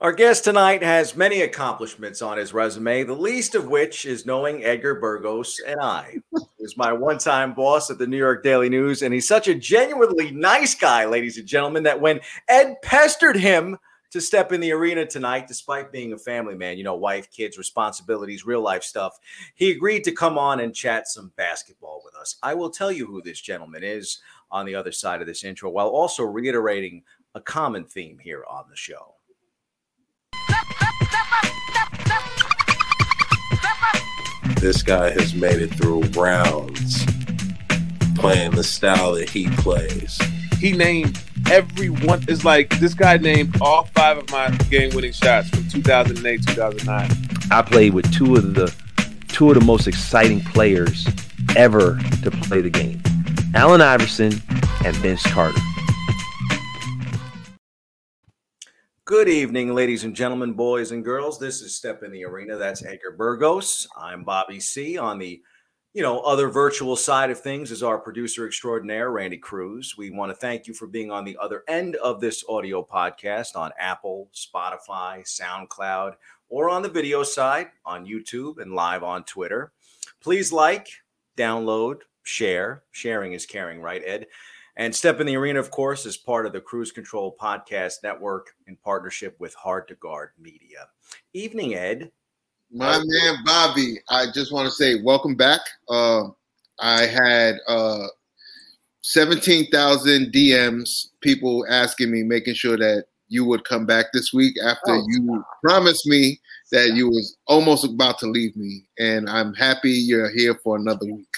Our guest tonight has many accomplishments on his resume, the least of which is knowing Edgar Burgos and I. He was my one time boss at the New York Daily News, and he's such a genuinely nice guy, ladies and gentlemen, that when Ed pestered him to step in the arena tonight, despite being a family man, you know, wife, kids, responsibilities, real life stuff, he agreed to come on and chat some basketball with us. I will tell you who this gentleman is on the other side of this intro, while also reiterating a common theme here on the show. This guy has made it through rounds playing the style that he plays. He named every one. It's like this guy named all five of my game-winning shots from 2008, 2009. I played with two of the two of the most exciting players ever to play the game, Allen Iverson and Vince Carter. Good evening, ladies and gentlemen, boys and girls. This is Step in the Arena. That's Edgar Burgos. I'm Bobby C. On the, you know, other virtual side of things is our producer extraordinaire, Randy Cruz. We want to thank you for being on the other end of this audio podcast on Apple, Spotify, SoundCloud, or on the video side on YouTube and live on Twitter. Please like, download, share. Sharing is caring, right, Ed? And Step in the Arena, of course, is part of the Cruz Control Podcast Network in partnership with Hard to Guard Media. Evening, Ed. My man Bobby, I just want to say welcome back. Uh, I had uh, 17,000 DMs, people asking me, making sure that you would come back this week after oh, you promised me that you was almost about to leave me. And I'm happy you're here for another week.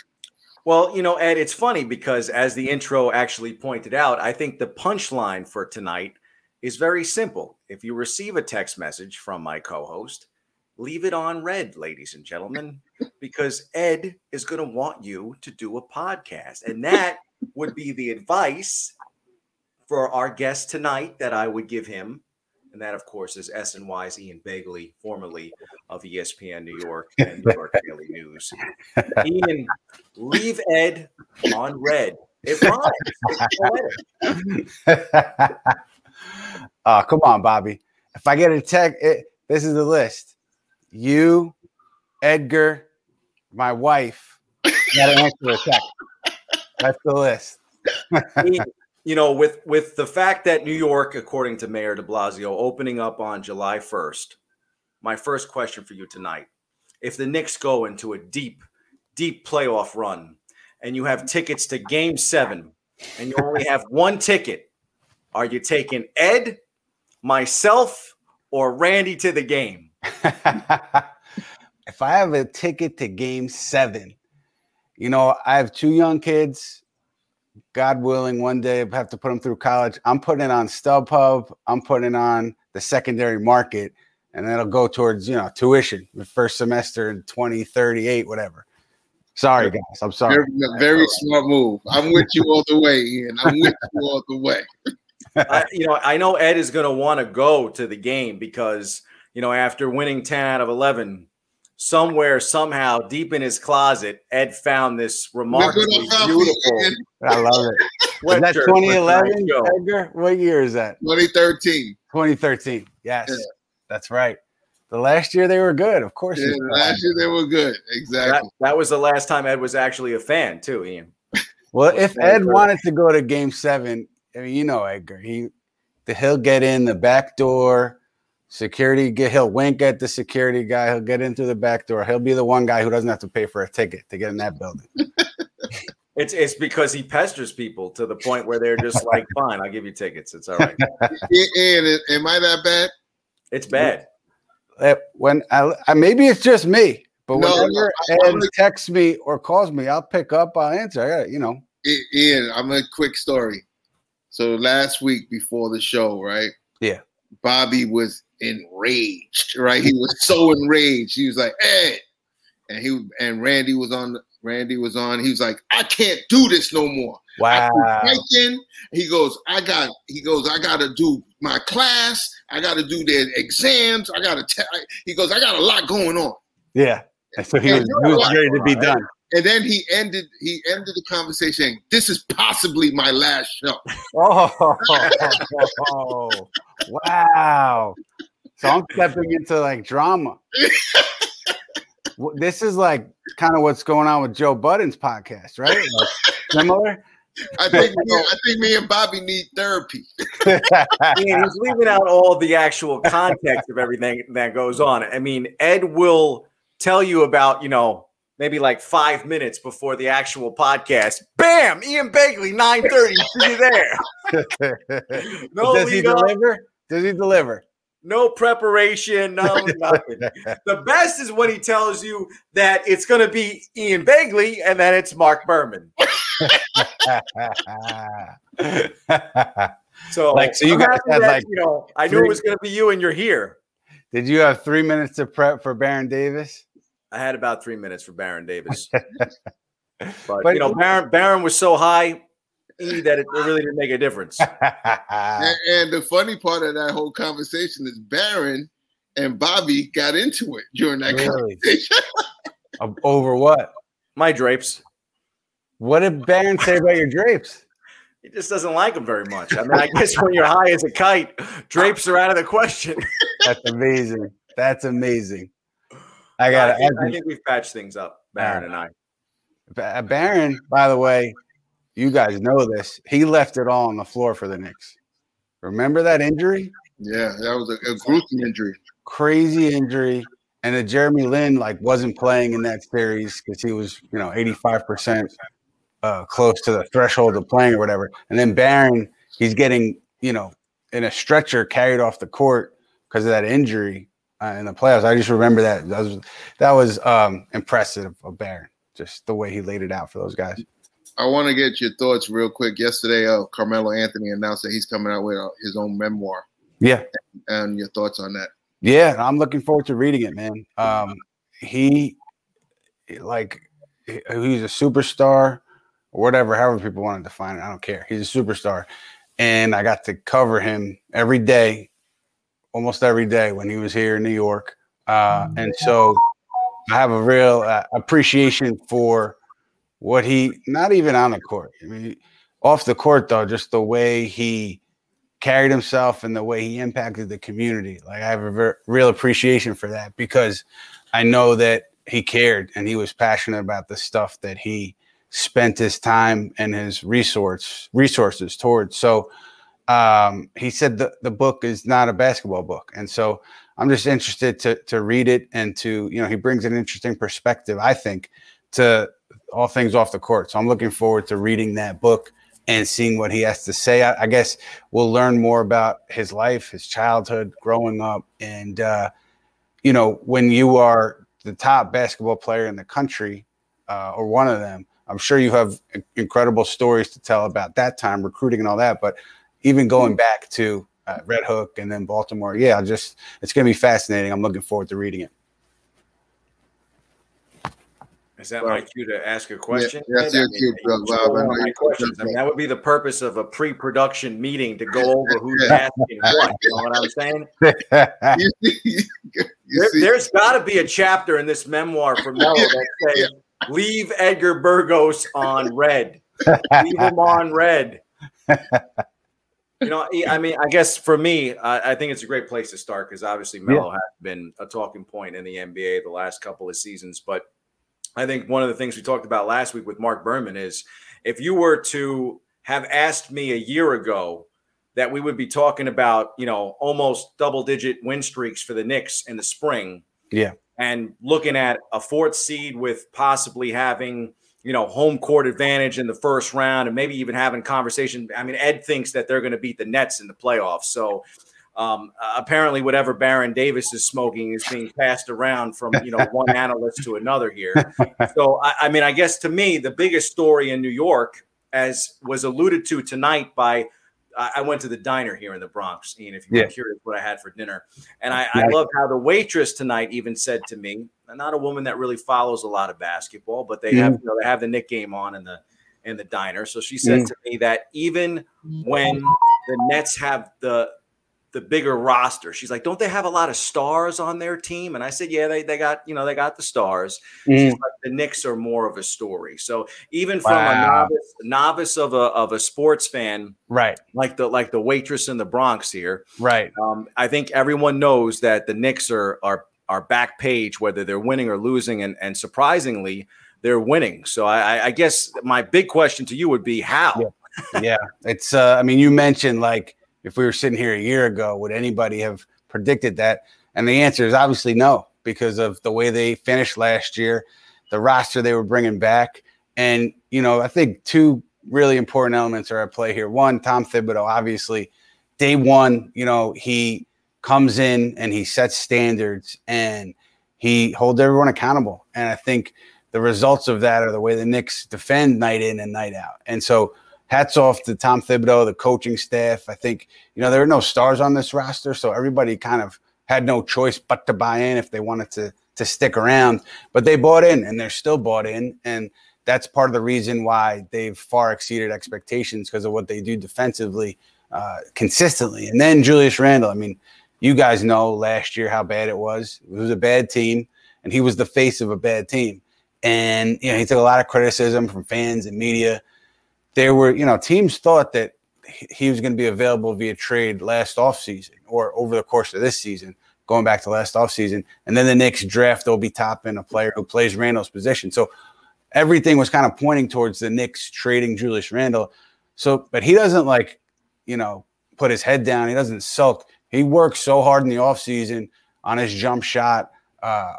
Well, you know, Ed, it's funny because as the intro actually pointed out, I think the punchline for tonight is very simple. If you receive a text message from my co host, leave it on red, ladies and gentlemen, because Ed is going to want you to do a podcast. And that would be the advice for our guest tonight that I would give him and that, of course, is SNY's Ian Begley, formerly of ESPN New York and New York Daily News. Ian, leave Ed on red. It rhymes. oh, come on, Bobby. If I get a tech, it, this is the list. You, Edgar, my wife. Got to answer a text. That's the list you know, with with the fact that New York, according to Mayor De Blasio, opening up on July first, my first question for you tonight: If the Knicks go into a deep, deep playoff run, and you have tickets to Game Seven, and you only have one ticket, are you taking Ed, myself, or Randy to the game? if I have a ticket to Game Seven, you know, I have two young kids God willing, one day I have to put them through college. I'm putting it on StubHub. I'm putting it on the secondary market, and it'll go towards you know tuition the first semester in 2038, whatever. Sorry, guys. I'm sorry. Very, very smart move. I'm with you all the way, Ian. I'm with you all the way. I, you know, I know Ed is going to want to go to the game because you know after winning 10 out of 11 somewhere, somehow, deep in his closet, Ed found this remarkably beautiful. I love it. Is that 2011, Edgar? What year is that? 2013. 2013. Yes, yeah. that's right. The last year they were good, of course. Yeah, last year they were good. Exactly. That, that, was the last time Ed was actually a fan, too, Ian. Well, if Ed wanted to go to Game Seven, I mean, you know, Edgar, he he'll get in the back door Security get he'll wink at the security guy. He'll get into the back door. He'll be the one guy who doesn't have to pay for a ticket to get in that building. It's it's because he pesters people to the point where they're just like, "Fine, I'll give you tickets. It's all right." and am I that bad? It's bad. When I, maybe it's just me, but no, whenever no, Ed texts me or calls me, I'll pick up. I'll answer. I got you know. Ian, I'm a quick story. So last week before the show, right? Yeah. Bobby was enraged, right? He was so enraged. He was like, "Hey," and he and Randy was on. Randy was on. He was like, "I can't do this no more." Wow. He goes, "I got." He goes, "I got to do my class. I got to do their exams. I got to." He goes, "I got a lot going on." Yeah. So he was, he was ready to be done. And then he ended he ended the conversation. This is possibly my last show. oh, wow. So I'm stepping into like drama. This is like kind of what's going on with Joe Budden's podcast, right? Like, similar. I think me, I think me and Bobby need therapy. Ian, he's leaving out all the actual context of everything that goes on. I mean, Ed will tell you about, you know, maybe like five minutes before the actual podcast. Bam! Ian Begley, 9:30. See you there. No Does he lead up, deliver? Does he deliver? No preparation, no nothing. the best is when he tells you that it's gonna be Ian Begley and then it's Mark Berman. So, Like, so you I'm guys had, that, like, you know, I knew it was gonna be you and you're here. Did you have three minutes to prep for Baron Davis? I had about three minutes for Baron Davis. But, But- you know, Baron Baron was so high that it, really didn't make a difference. And, and the funny part of that whole conversation is Baron and Bobby got into it during that Really? conversation. Um, over what? My drapes. What did Baron say about your drapes? He just doesn't like them very much. I mean, I guess when you're high as a kite, drapes are out of the question. That's amazing. That's amazing. I got I I think we've patched things up, Baron and I. Baron, by the way, you guys know this. He left it all on the floor for the Knicks. Remember that injury? Yeah, that was a, a gruesome injury. Crazy injury. And that Jeremy Lin like wasn't playing in that series because he was, you know, 85% uh, close to the threshold of playing or whatever. And then Baron, he's getting, you know, in a stretcher carried off the court because of that injury uh, in the playoffs. I just remember that. That was that was um, impressive of Baron, just the way he laid it out for those guys. I want to get your thoughts real quick. Yesterday, uh, Carmelo Anthony announced that he's coming out with uh, his own memoir, Yeah. and your thoughts on that. Yeah, I'm looking forward to reading it, man. Um, he, like, he's a superstar, or whatever, however people want to define it. I don't care. He's a superstar, and I got to cover him every day, almost every day when he was here in New York, uh, and so I have a real uh, appreciation for what he, not even on the court. I mean, off the court though, just the way he carried himself and the way he impacted the community. Like I have a ver- real appreciation for that because I know that he cared and he was passionate about the stuff that he spent his time and his resource resources towards. So um, he said the, the book is not a basketball book. And so I'm just interested to to read it and to, you know, he brings an interesting perspective, I think, to all things off the court. So I'm looking forward to reading that book and seeing what he has to say. I, I guess we'll learn more about his life, his childhood, growing up, and uh, you know, when you are the top basketball player in the country uh, or one of them, I'm sure you have incredible stories to tell about that time, recruiting and all that. But even going back to uh, Red Hook and then Baltimore, yeah, just it's going to be fascinating. I'm looking forward to reading it. Is that my cue to ask a question? Yeah, that's your cue, you Doug. stole I know my you- questions. I mean, that would be the purpose of a pre-production meeting to go over who's asking what. You know what I'm saying? You see, you There, see- there's got to be a chapter in this memoir for Melo that says, "Leave Edgar Burgos on red. Leave him on red." You know, I mean, I guess for me, I, I think it's a great place to start because obviously Melo has been a talking point in the NBA the last couple of seasons. But I think one of the things we talked about last week with Mark Berman is if you were to have asked me a year ago that we would be talking about, you know, almost double digit win streaks for the Knicks in the spring. Yeah. And looking at a fourth seed with possibly having, you know, home court advantage in the first round and maybe even having conversation. I mean, Ed thinks that they're going to beat the Nets in the playoffs. So um, apparently, whatever Baron Davis is smoking is being passed around from, you know, one analyst to another here. So, I, I mean, I guess to me, the biggest story in New York, as was alluded to tonight by I I went to the diner here in the Bronx, Ian, if you Yeah. curious what I had for dinner. And I, I love how the waitress tonight even said to me, not a woman that really follows a lot of basketball, but they have you know, they have the Knick game on in the in the diner. So she said Mm. to me that even when the Nets have the the bigger roster. She's like, don't they have a lot of stars on their team? And I said, yeah, they, they got, you know, they got the stars. Mm. She's like, the Knicks are more of a story. So even from a novice, novice of a of a sports fan, Right, like the like the waitress in the Bronx here, right. um, I think everyone knows that the Knicks are are are back page, whether they're winning or losing, and and surprisingly, they're winning. So I, I- I guess my big question to you would be how. Yeah. yeah, it's. Uh, I mean, you mentioned like if we were sitting here a year ago, would anybody have predicted that? And the answer is obviously no, because of the way they finished last year, the roster they were bringing back, and you know, I think two really important elements are at play here. One, Tom Thibodeau, obviously, day one, you know, he comes in and he sets standards and he holds everyone accountable. And I think the results of that are the way the Knicks defend night in and night out. And so hats off to Tom Thibodeau, the coaching staff. I think, you know, there are no stars on this roster, so everybody kind of had no choice but to buy in if they wanted to to stick around. But they bought in and they're still bought in. And that's part of the reason why they've far exceeded expectations because of what they do defensively uh, consistently. And then Julius Randle, I mean, you guys know last year how bad it was. It was a bad team, and he was the face of a bad team. And you know, he took a lot of criticism from fans and media. There were, you know, teams thought that he- was going to be available via trade last offseason or over the course of this season, going back to last offseason. And then the Knicks draft Obi Toppin, a player who plays Randle's position. So everything was kind of pointing towards the Knicks trading Julius Randle. So, but he doesn't like, you know, put his head down. He doesn't sulk. He works so hard in the offseason on his jump shot, uh,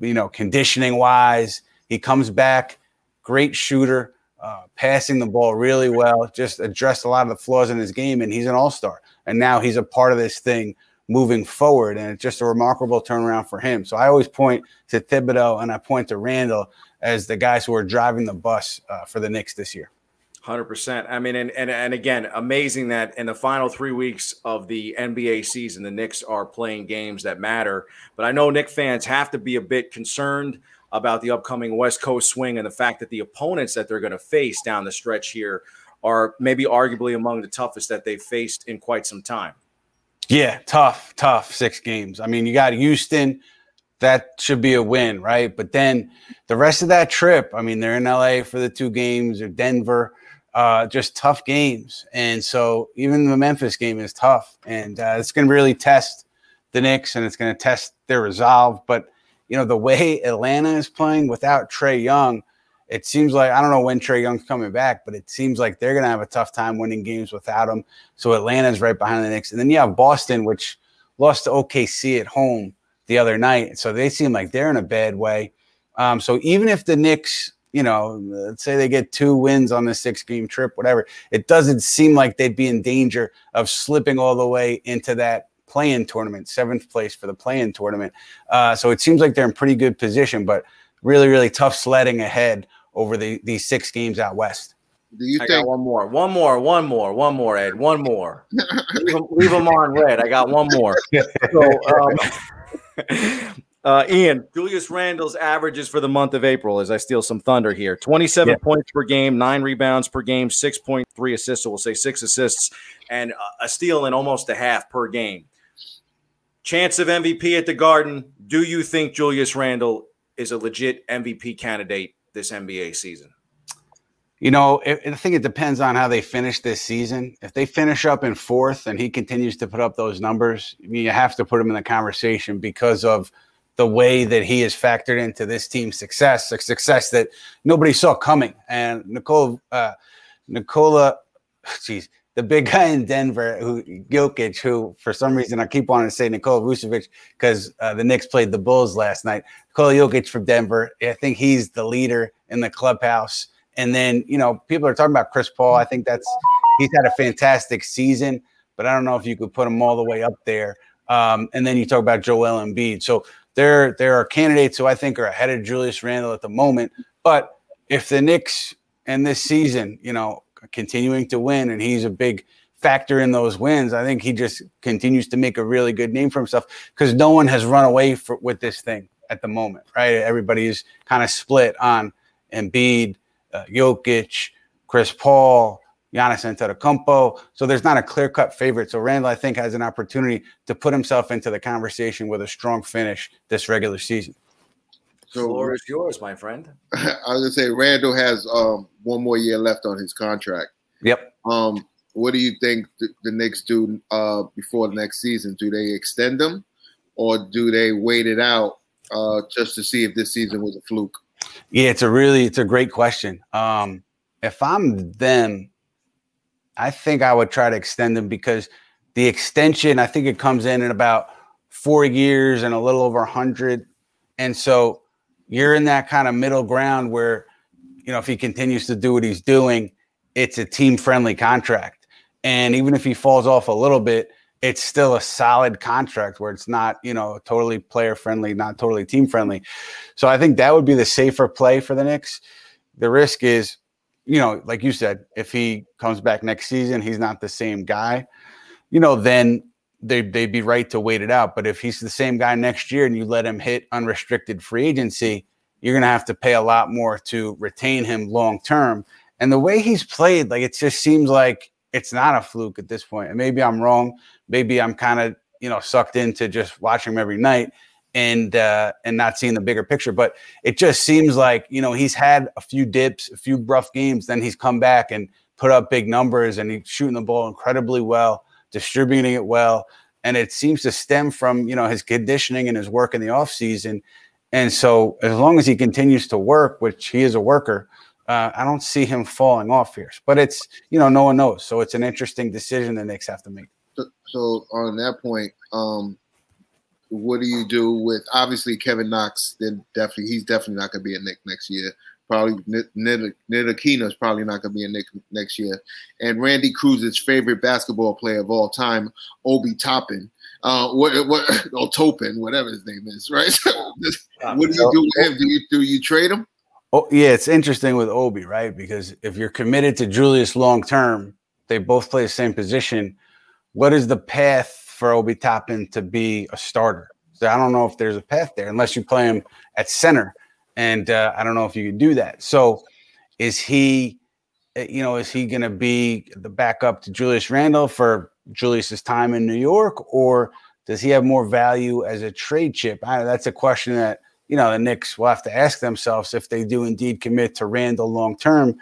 you know, conditioning wise. He comes back, great shooter, uh, passing the ball really well, just addressed a lot of the flaws in his game, and he's an all star. And now he's a part of this thing moving forward, and it's just a remarkable turnaround for him. So I always point to Thibodeau and I point to Randle as the guys who are driving the bus uh, for the Knicks this year. Hundred percent. I mean, and, and and again, amazing that in the final three weeks of the NBA season, the Knicks are playing games that matter. But I know Knick fans have to be a bit concerned about the upcoming West Coast swing and the fact that the opponents that they're going to face down the stretch here are maybe arguably among the toughest that they've faced in quite some time. Yeah, tough, tough six games. I mean, you got Houston, that should be a win, right? But then the rest of that trip, I mean, they're in LA for the two games or Denver, uh, just tough games. And so even the Memphis game is tough. And uh, it's going to really test the Knicks and it's going to test their resolve. But, you know, the way Atlanta is playing without Trae Young, it seems like I don't know when Trae Young's coming back, but it seems like they're going to have a tough time winning games without him. So Atlanta's right behind the Knicks, and then you have Boston, which lost to OKC at home the other night. So they seem like they're in a bad way. Um, so even if the Knicks, you know, let's say they get two wins on the six game trip, whatever, it doesn't seem like they'd be in danger of slipping all the way into that play-in tournament, seventh place for the play-in tournament. Uh, so it seems like they're in pretty good position, but really, really tough sledding ahead over the these six games out west. Do you I think got one more, one more, one more, one more, Ed, one more. leave, them, leave 'em on red. I got one more. So, um, uh, Ian, Julius Randle's averages for the month of April, as I steal some thunder here 27 Yeah. points per game, nine rebounds per game, 6.3 assists. So we'll say six assists and a- a steal and almost a half per game. Chance of MVP at the Garden. Do you think Julius Randle is a legit MVP candidate this NBA season? You know, I I think it depends on how they finish this season. If they finish up in fourth and he continues to put up those numbers, I mean, you have to put him in the conversation because of the way that he is factored into this team's success, a success that nobody saw coming. And Nicole, uh, Nicola, geez, the big guy in Denver, who Jokic, who for some reason I keep wanting to say Nikola Vucevic because uh, the Knicks played the Bulls last night. Nikola Jokic from Denver, I think he's the leader in the clubhouse. And then, you know, people are talking about Chris Paul. I think that's he's had a fantastic season, but I don't know if you could put him all the way up there. Um, and then you talk about Joel Embiid. So there, there are candidates who I think are ahead of Julius Randle at the moment. But if the Knicks and this season, you know, continuing to win, and he's a big factor in those wins, I think he just continues to make a really good name for himself because no one has run away for, with this thing at the moment, right? Everybody's kind of split on Embiid, uh, Jokic, Chris Paul, Giannis Antetokounmpo. So there's not a clear cut favorite. So Randle, I think, has an opportunity to put himself into the conversation with a strong finish this regular season. So, the floor is yours, my friend. I was gonna say Randle has um, one more year left on his contract. Yep. Um, what do you think the, the Knicks do uh, before the next season? Do they extend them, or do they wait it out uh, just to see if this season was a fluke? Yeah, it's a really it's a great question. Um, if I'm them, I think I would try to extend them because the extension I think it comes in in about four years and a little over a hundred, and so you're in that kind of middle ground where you know if he continues to do what he's doing, it's a team friendly contract and even if he falls off a little bit, it's still a solid contract where it's not, you know, totally player friendly, not totally team friendly. So I think that would be the safer play for the Knicks. The risk is, you know, like you said, if he comes back next season, he's not the same guy, you know, then they, they'd be right to wait it out. But if he's the same guy next year and you let him hit unrestricted free agency, you're going to have to pay a lot more to retain him long term. And the way he's played, like it just seems like it's not a fluke at this point. And maybe I'm wrong. Maybe I'm kind of you know sucked into just watching him every night and uh, and not seeing the bigger picture. But it just seems like you know he's had a few dips, a few rough games, then he's come back and put up big numbers, and he's shooting the ball incredibly well, distributing it well, and it seems to stem from you know his conditioning and his work in the off season. And so as long as he continues to work, which he is a worker, uh, I don't see him falling off here. But it's you know no one knows, so it's an interesting decision the Knicks have to make. So, so on that point, um, what do you do with obviously Kevin Knox? Then definitely he's definitely not going to be a Knick next year. Probably Ntilikina is probably not going to be in Knick next year. And Randy Cruz's favorite basketball player of all time, Obi Toppin. Uh, what what or Topin, whatever his name is, right? what do you do with him? Do you do you trade him? Oh, yeah, it's interesting with Obi, right? Because if you're committed to Julius long term, they both play the same position. What is the path for Obi Toppin to be a starter? So I don't know if there's a path there unless you play him at center, and uh, I don't know if you can do that. So is he, uh, you know, is he going to be the backup to Julius Randle for Julius's time in New York, or does he have more value as a trade chip? I, that's a question that you know, the Knicks will have to ask themselves if they do indeed commit to Randle long term,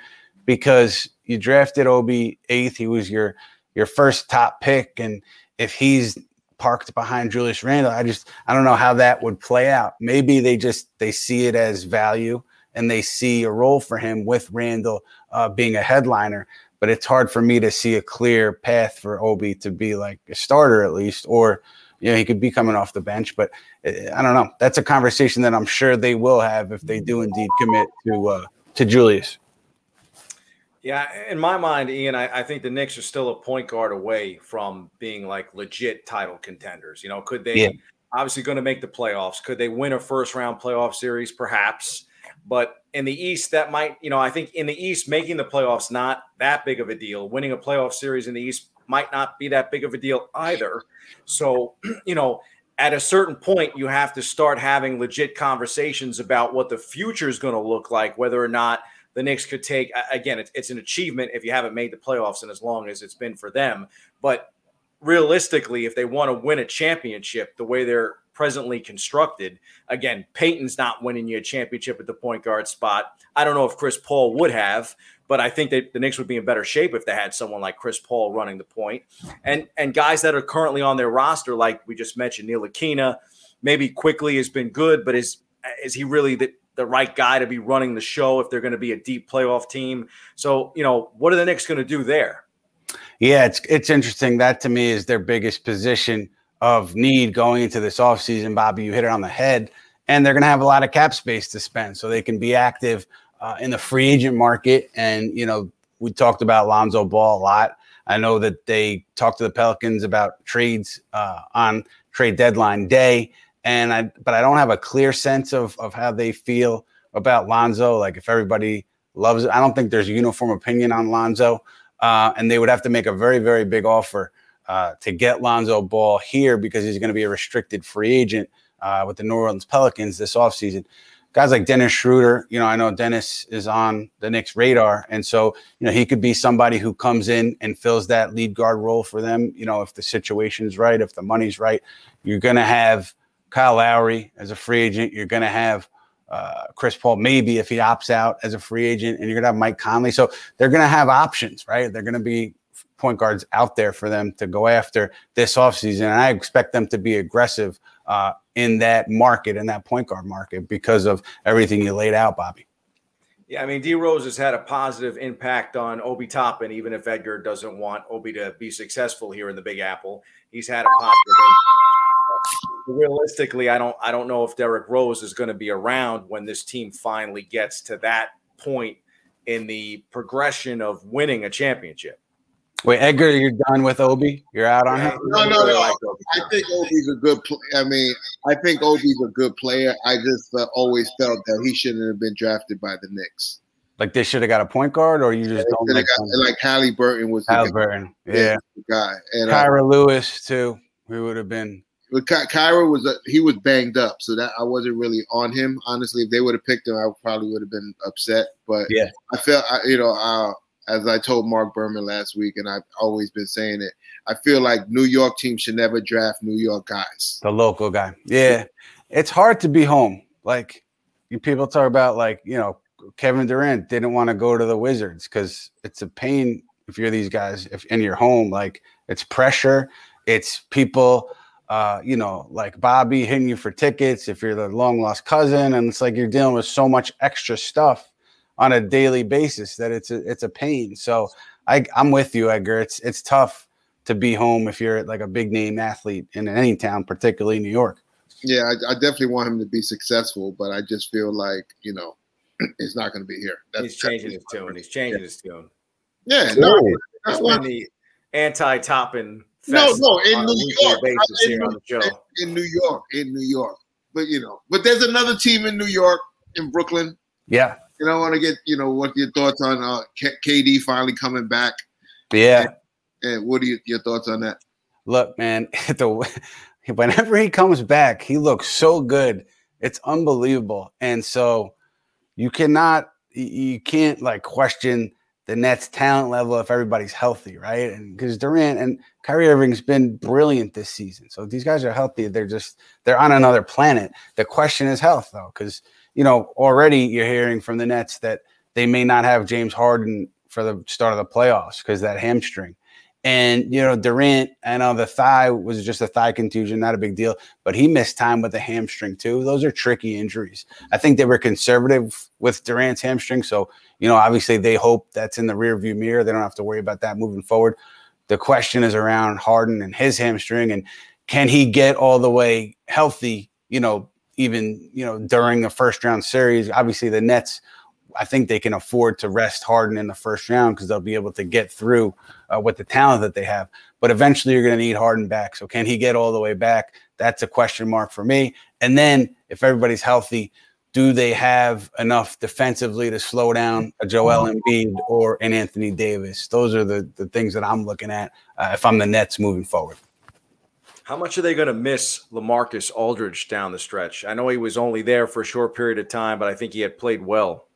because you drafted Obi eighth. He was your your first top pick, and if he's parked behind Julius Randle, I just I don't know how that would play out. Maybe they just they see it as value and they see a role for him with Randle uh, being a headliner. But it's hard for me to see a clear path for Obi to be like a starter at least, or you know, he could be coming off the bench, but eh, I don't know. That's a conversation that I'm sure they will have if they do indeed commit to uh, to Julius. Yeah, in my mind, Ian, I, I, think the Knicks are still a point guard away from being like legit title contenders. You know, could they yeah. obviously going to make the playoffs? Could they win a first round playoff series? Perhaps. But in the East, that might, you know, I think in the East, making the playoffs not that big of a deal. Winning a playoff series in the East might not be that big of a deal either. So, you know, at a certain point, you have to start having legit conversations about what the future is going to look like, whether or not the Knicks could take. Again, it's, it's an achievement if you haven't made the playoffs in as long as it's been for them. But realistically, if they want to win a championship the way they're presently constructed, again, Payton's not winning you a championship at the point guard spot. I don't know if Chris Paul would have, but I think that the Knicks would be in better shape if they had someone like Chris Paul running the point. and and guys that are currently on their roster, like we just mentioned, Ntilikina, maybe Quickley has been good, but is is he really the the right guy to be running the show if they're going to be a deep playoff team? So you know, what are the Knicks going to do there? Yeah, it's it's interesting. That to me is their biggest position of need going into this offseason. Bobby, you hit it on the head. And they're going to have a lot of cap space to spend so they can be active uh, in the free agent market. And, you know, we talked about Lonzo Ball a lot. I know that they talked to the Pelicans about trades uh, on trade deadline day. And I, but I don't have a clear sense of, of how they feel about Lonzo. Like if everybody loves it, I don't think there's a uniform opinion on Lonzo. Uh, and they would have to make a very, very big offer uh, to get Lonzo Ball here because he's going to be a restricted free agent uh, with the New Orleans Pelicans this offseason. guys like Dennis Schroeder, you know, I know Dennis is on the Knicks radar. And so, you know, he could be somebody who comes in and fills that lead guard role for them. You know, if the situation's right, if the money's right, you're going to have Kyle Lowry as a free agent. You're going to have uh, Chris Paul, maybe if he opts out as a free agent, and you're going to have Mike Conley. So they're going to have options, right? They're going to be point guards out there for them to go after this offseason. And I expect them to be aggressive uh, in that market, in that point guard market, because of everything you laid out, Bobby. Yeah, I mean, D Rose has had a positive impact on Obi Toppin, even if Edgar doesn't want Obi to be successful here in the Big Apple. He's had a positive impact. Realistically, I don't I don't know if Derrick Rose is going to be around when this team finally gets to that point in the progression of winning a championship. Wait, Edgar, you're done with Obi? You're out on him? No, no, no. I think Obi's a good. Pl- I mean, I think Obi's a good player. I just uh, always felt that he shouldn't have been drafted by the Knicks. Like they should have got a point guard, or you just Yeah, don't they like got- like Halliburton was the guy- Halliburton? Yeah, the guy, and uh, Kira Lewis too. We would have been. But Ky- Kira was uh, he was banged up, so that I wasn't really on him. Honestly, if they would have picked him, I probably would have been upset. But Yeah. I felt I, you know, uh, as I told Mark Berman last week, and I've always been saying it. I feel like New York teams should never draft New York guys. the local guy. Yeah, it's hard to be home. Like people talk about, like you know, Kevin Durant didn't want to go to the Wizards because it's a pain if you're these guys if in your home. Like it's pressure. It's people. Uh, you know, like Bobby hitting you for tickets if you're the long lost cousin, and it's like you're dealing with so much extra stuff on a daily basis that it's a it's a pain. So I I'm with you, Edgar. It's it's tough to be home if you're like a big name athlete in any town, particularly New York. Yeah, I, I definitely want him to be successful, but I just feel like you know, it's not going to be here. He's changing his tune. He's changing his tune. Yeah, no, that's It's why- the anti-Toppin. No, no, in New York. basis In here on the show. in New York, in New York. But you know, but there's another team in New York, in Brooklyn. Yeah. And I want to get you know what your thoughts on uh, KD finally coming back, Yeah. and what are you, your thoughts on that? Look, man, the whenever he comes back, he looks so good. It's unbelievable. And so you cannot you can't like question the Nets talent level if everybody's healthy, right? And because Durant and Kyrie Irving's been brilliant this season. So if these guys are healthy, they're just they're on another planet. The question is health though, because you know, already you're hearing from the Nets that they may not have James Harden for the start of the playoffs because that hamstring. And you know, Durant, I know the thigh was just a thigh contusion, not a big deal, but he missed time with the hamstring too. Those are tricky injuries. I think they were conservative with Durant's hamstring, so you know, obviously they hope that's in the rearview mirror. They don't have to worry about that moving forward. The question is around Harden and his hamstring, and can he get all the way healthy? You know, even you know during the first round series. Obviously, the Nets. I think they can afford to rest Harden in the first round because they'll be able to get through uh, with the talent that they have. But eventually, you're going to need Harden back. So, can he get all the way back? That's a question mark for me. And then, if everybody's healthy, do they have enough defensively to slow down a Joel Embiid or an Anthony Davis? Those are the, the things that I'm looking at uh, if I'm the Nets moving forward. How much are they going to miss Lamarcus Aldridge down the stretch? I know he was only there for a short period of time, but I think he had played well.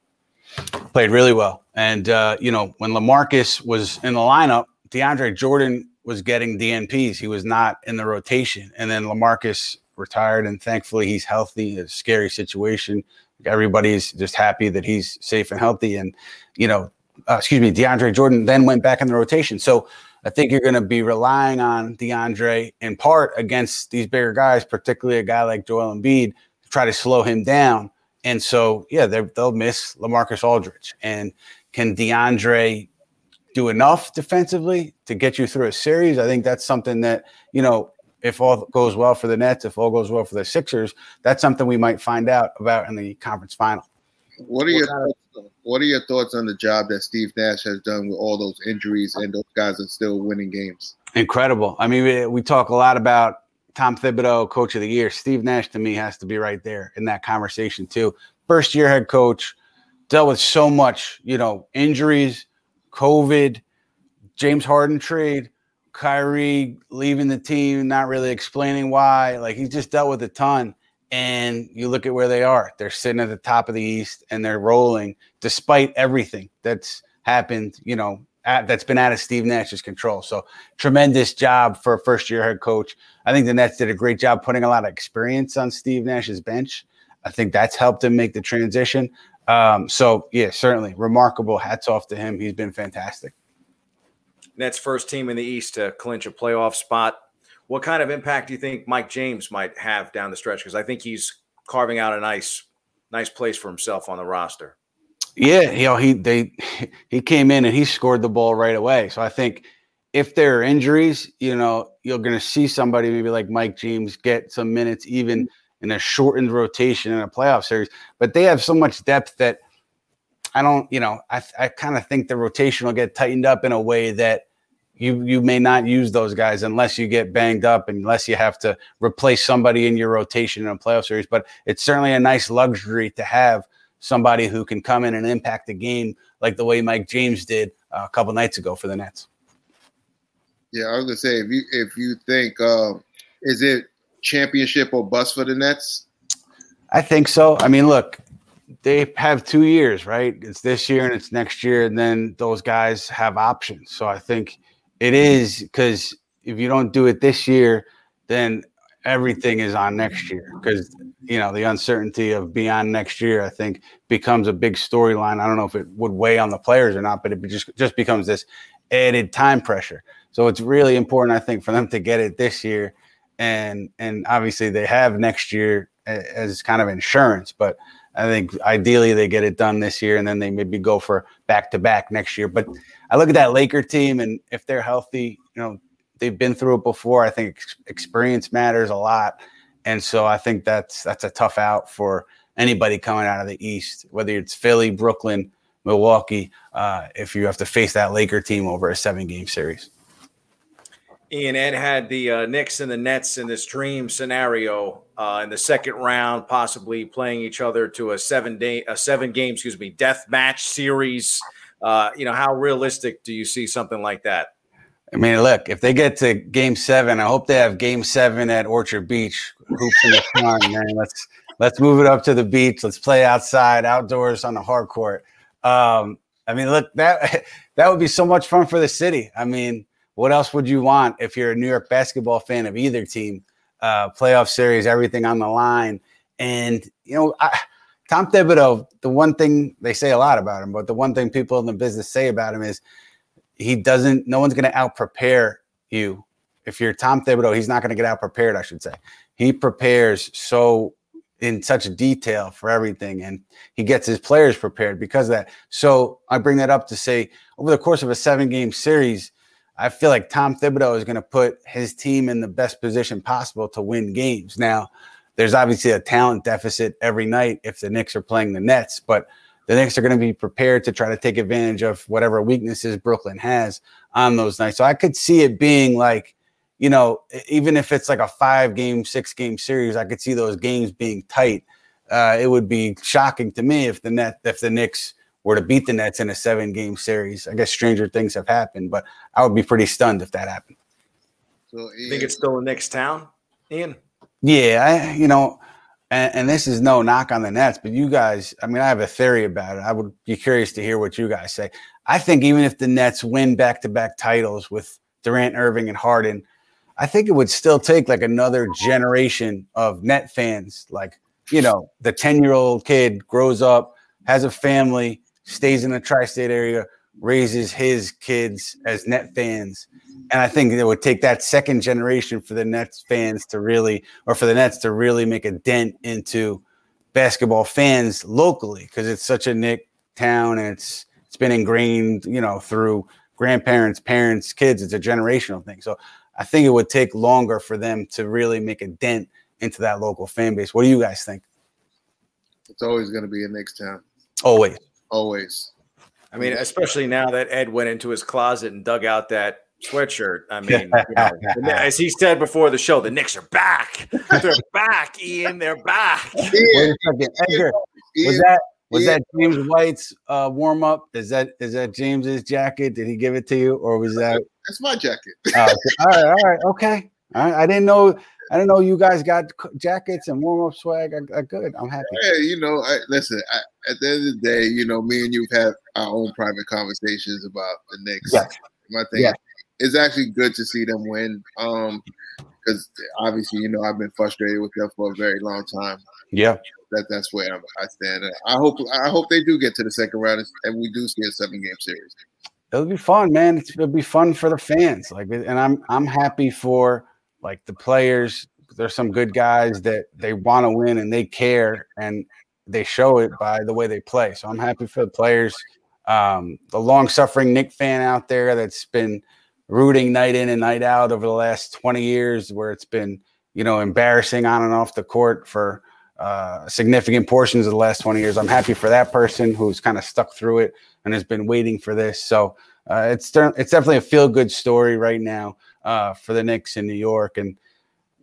played really well. And uh, you know, when Lamarcus was in the lineup, DeAndre Jordan was getting DNPs. He was not in the rotation. And then Lamarcus retired, and thankfully he's healthy. A scary situation. Everybody's just happy that he's safe and healthy. And you know, uh, excuse me, DeAndre Jordan then went back in the rotation. So I think you're going to be relying on DeAndre in part against these bigger guys, particularly a guy like Joel Embiid, to try to slow him down. And so, yeah, they- they'll miss Lamarcus Aldridge. And can DeAndre do enough defensively to get you through a series? I think that's something that, you know, if all goes well for the Nets, if all goes well for the Sixers, that's something we might find out about in the conference final. What are your thoughts, what are your thoughts on the job that Steve Nash has done with all those injuries and those guys are still winning games? Incredible. I mean, we, we talk a lot about Tom Thibodeau, coach of the year. Steve Nash, to me, has to be right there in that conversation, too. First year head coach, dealt with so much, you know, injuries, COVID, James Harden trade, Kyrie leaving the team, not really explaining why. Like, he just dealt with a ton. And you look at where they are. They're sitting at the top of the East and they're rolling despite everything that's happened, you know, at, that's been out of Steve Nash's control. So tremendous job for a first year head coach. I think the Nets did a great job putting a lot of experience on Steve Nash's bench. I think that's helped him make the transition. Um, so yeah, certainly remarkable. Hats off to him. He's been fantastic. Nets first team in the East to clinch a playoff spot. What kind of impact do you think Mike James might have down the stretch? Because I think he's carving out a nice, nice place for himself on the roster. Yeah, you know he they he came in and he scored the ball right away. So I think if there are injuries, you know you're going to see somebody maybe like Mike James get some minutes even in a shortened rotation in a playoff series. But they have so much depth that I don't, you know, I, I kind of think the rotation will get tightened up in a way that you you may not use those guys unless you get banged up, unless you have to replace somebody in your rotation in a playoff series. But it's certainly a nice luxury to have somebody who can come in and impact the game like the way Mike James did uh, a couple nights ago for the Nets. Yeah, I was gonna say if you if you think uh, is it championship or bust for the Nets? I think so. I mean, look, they have two years, right? It's this year and it's next year, and then those guys have options. So I think it is because if you don't do it this year, then everything is on next year because you know the uncertainty of beyond next year i think becomes a big storyline. I don't know if it would weigh on the players or not but it just just becomes this added time pressure. So it's really important i think for them to get it this year and and obviously they have next year as kind of insurance but i think ideally they get it done this year and then they maybe go for back to back next year. But i look at that laker team and if they're healthy you know they've been through it before. I think experience matters a lot. And so i think that's that's a tough out for anybody coming out of the east whether it's philly brooklyn milwaukee uh, if you have to face that laker team over a seven game series Ian Ed had the uh, Knicks and the Nets in this dream scenario uh, in the second round, possibly playing each other to a seven day, a seven game, excuse me, death match series. Uh, you know, how realistic do you see something like that? I mean, look, if they get to game seven, I hope they have game seven at Orchard Beach. Hoops in the sun, man. Let's let's move it up to the beach. Let's play outside, outdoors on the hard court. Um, I mean, look, that that would be so much fun for the city. I mean, what else would you want if you're a New York basketball fan of either team? Uh, playoff series, everything on the line. And, you know, I, Tom Thibodeau, the one thing they say a lot about him, but the one thing people in the business say about him is he doesn't, no one's going to out prepare you. If you're Tom Thibodeau, he's not going to get out prepared, I should say. He prepares so in such detail for everything and he gets his players prepared because of that. So I bring that up to say over the course of a seven game series, I feel like Tom Thibodeau is going to put his team in the best position possible to win games. Now, there's obviously a talent deficit every night if the Knicks are playing the Nets, but the Knicks are going to be prepared to try to take advantage of whatever weaknesses Brooklyn has on those nights. So I could see it being like, you know, even if it's like a five game, six game series, I could see those games being tight. Uh, it would be shocking to me if the net if the Knicks were to beat the Nets in a seven game series. I guess stranger things have happened, but I would be pretty stunned if that happened. So Ian, think it's still the next town, Ian? Yeah, I, you know, and, and, this is no knock on the Nets, but you guys, I mean, I have a theory about it. I would be curious to hear what you guys say. I think even if the Nets win back to back titles with Durant, Irving, and Harden, I think it would still take like another generation of net fans. Like, you know, the 10 year old kid grows up, has a family, stays in the tri-state area, raises his kids as net fans. And I think it would take that second generation for the Nets fans to really, or for the Nets to really make a dent into basketball fans locally because it's such a Knick town and it's it's been ingrained, you know, through grandparents, parents, kids. It's a generational thing. So I think it would take longer for them to really make a dent into that local fan base. What do you guys think? It's always going to be a Knicks town. Always always. I mean, especially now that Ed went into his closet and dug out that sweatshirt. I mean, you know, as he said before the show, the Knicks are back. They're back, Ian. They're back. Ian, Edgar, was that was Ian. that James White's uh, warm up? Is that is that James's jacket? Did he give it to you, or was that? That's my jacket. oh, all right, all right, okay. I, I didn't know I don't know. You guys got jackets and warm up swag. I, I, good. I'm happy. Yeah, you know, I, listen. I, at the end of the day, you know, me and you've had our own private conversations about the Knicks. Yes. My thing Yes. is, it's actually good to see them win. Um, because obviously, you know, I've been frustrated with them for a very long time. Yeah. That that's where I'm, I stand. I hope I hope they do get to the second round and we do see a seven game series. It'll be fun, man. It's, it'll be fun for the fans. Like, and I'm I'm happy for like the players. There's some good guys that they want to win and they care, and they show it by the way they play. So I'm happy for the players. Um, the long suffering Knick fan out there that's been rooting night in and night out over the last 20 years, where it's been you know embarrassing on and off the court for uh, significant portions of the last 20 years. I'm happy for that person who's kind of stuck through it and has been waiting for this. So uh, it's it's definitely a feel good story right now uh, for the Knicks in New York. And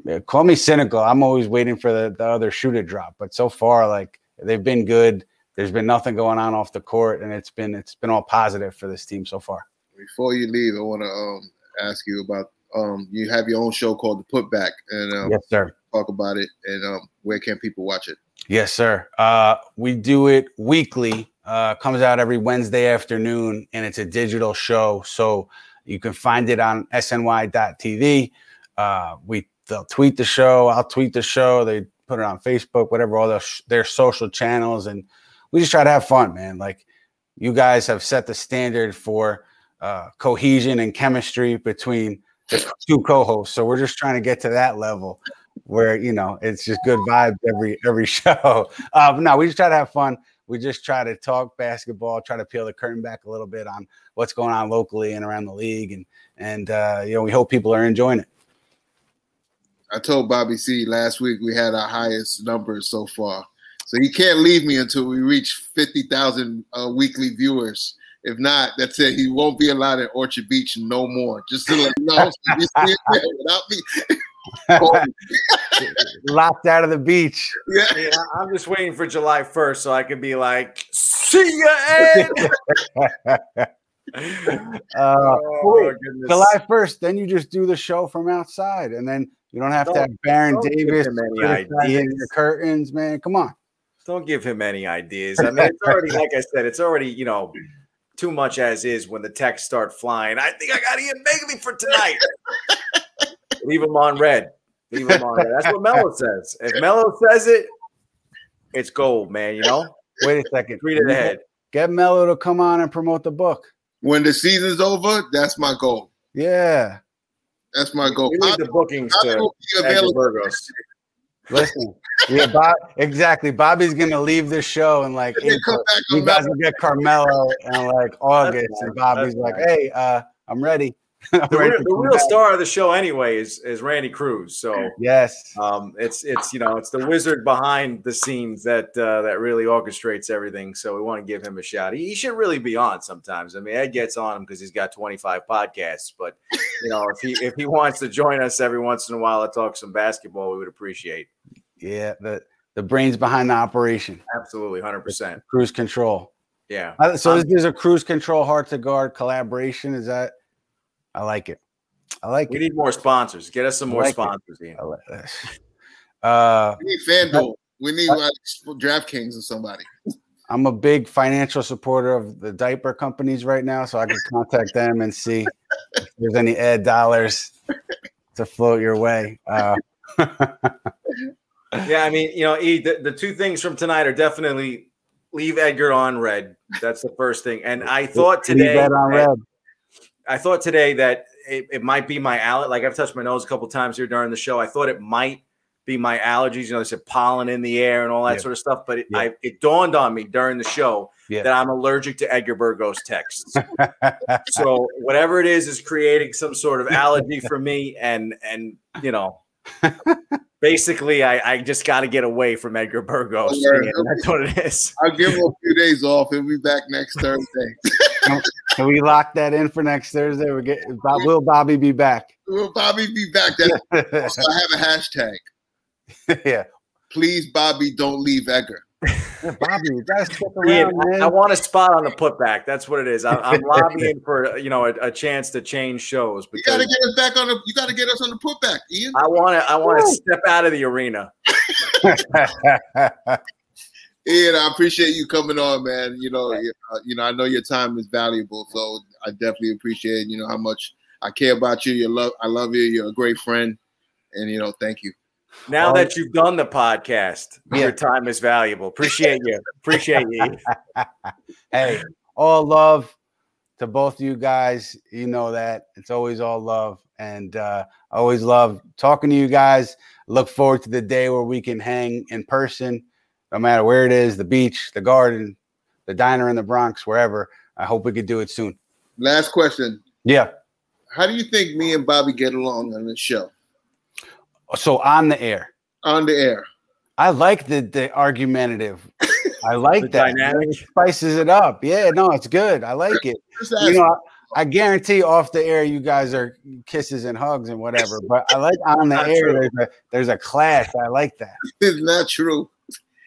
uh, call me cynical. I'm always waiting for the, the other shoe to drop. But so far, like they've been good. There's been nothing going on off the court, and it's been it's been all positive for this team so far. Before you leave, I want to um, ask you about um, you have your own show called The Putback, and um, Yes, sir. talk about it. And um, where can people watch it? Yes, sir. Uh, we do it weekly. Uh, comes out every Wednesday afternoon, and it's a digital show. So you can find it on sny.tv. Uh, we they'll tweet the show. I'll tweet the show. They put it on Facebook, whatever, all their, their social channels, and we just try to have fun, man. Like you guys have set the standard for uh, cohesion and chemistry between the two co-hosts. So we're just trying to get to that level where you know it's just good vibes every every show. Uh, no, we just try to have fun. We just try to talk basketball, try to peel the curtain back a little bit on what's going on locally and around the league, and and uh, you know we hope people are enjoying it. I told Bobby C last week we had our highest numbers so far. So he can't leave me until we reach 50,000 uh, weekly viewers. If not, that's it. He won't be allowed at Orchard Beach no more. Just to let you know, so you see it there without me. Locked out of the beach. yeah. Yeah, I'm just waiting for July 1st so I can be like, see ya, Ed. Uh, oh, wait, goodness. July first, then you just do the show from outside, and then you don't have to have Don't- Baron don't give Davis him any criticizing ideas. your curtains, man. Come on. Don't give him any ideas. I mean, it's already, like I said, it's already, you know, too much as is when the texts start flying. I think I got Ian Begley for tonight. Leave them on red. Leave him on red. That's what Melo says. If Melo says it, it's gold, man. You know, Wait a second. read it ahead. Get Melo to come on and promote the book. When the season's over, that's my goal. Yeah. That's my goal. We I, leave the bookings I to will be available. Burgos. Listen, yeah, Bob, exactly. Bobby's gonna leave the show in like And then come April. back You guys that. will get Carmelo in like August, and. Bobby's That's like, nice. "Hey, uh, I'm ready." The real, the real star of the show, anyway, is is Randy Cruz. So Yes. um, it's it's you know it's the wizard behind the scenes that uh, that really orchestrates everything. So we want to give him a shout. He, he should really be on sometimes. I mean, Ed gets on him because he's got 25 podcasts. But you know, if he if he wants to join us every once in a while to talk some basketball, we would appreciate. Yeah. The the brains behind the operation, Absolutely, 100. percent Cruz Control. Yeah. Uh, So Um, this is a Cruz Control heart to guard collaboration. Is that? I like it. I like We it. We need more sponsors. Get us some more Like it. sponsors, Ian. I like that. Uh, We need FanDuel. We need like DraftKings or somebody. I'm a big financial supporter of the diaper companies right now, so I can contact them and see if there's any ad dollars to float your way. Uh, Yeah, I mean, you know, E, the, the two things from tonight are definitely leave Edgar on red. That's the first thing. And I thought leave today, that on that- red. I thought today that it, it might be my allergy. Like I've touched my nose a couple times here during the show. I thought it might be my allergies. You know, they said pollen in the air and all that Yeah. sort of stuff. But it, Yeah. I, it dawned on me during the show Yeah. that I'm allergic to Edgar Burgos texts. so whatever it is is creating some sort of allergy for me. And and you know, basically, I, I just got to get away from Edgar Burgos. Don't worry. and that's what it is. I'll give him a few days off. He'll be back next Thursday. Can we lock that in for next Thursday? We get Bob, will Bobby be back? We'll Bobby be back. That, also, I have a hashtag. yeah. Please, Bobby, don't leave Edgar. Yeah, Bobby, you gotta stick around, man. I, I want a spot on the putback. That's what it is. I, I'm lobbying for you know a, a chance to change shows You got to get us back on the. You got to get us on the putback, Ian. I want to. I want to step out of the arena. Ian, I appreciate you coming on, man. You know, you uh, you know, I know your time is valuable, so I definitely appreciate you know how much I care about you. You love, I love you. You're a great friend, and you know, thank you. Now Um, that you've done the podcast, Yeah. your time is valuable. Appreciate you. Appreciate you. hey, all love to both of you guys. You know that it's always all love, and uh, I always love talking to you guys. Look forward to the day where we can hang in person, no matter where it is the beach, the garden, the diner in the Bronx, wherever. I hope we could do it soon. Last question: Yeah. How do you think me and Bobby get along on this show So on the air, on the air? I like the the argumentative. I like The that. dynamic. It spices it up. Yeah, no, it's good. I like it. You know, I, I guarantee off the air you guys are kisses and hugs and whatever. But I like on the air true. there's a there's a clash. I like that. it's not true.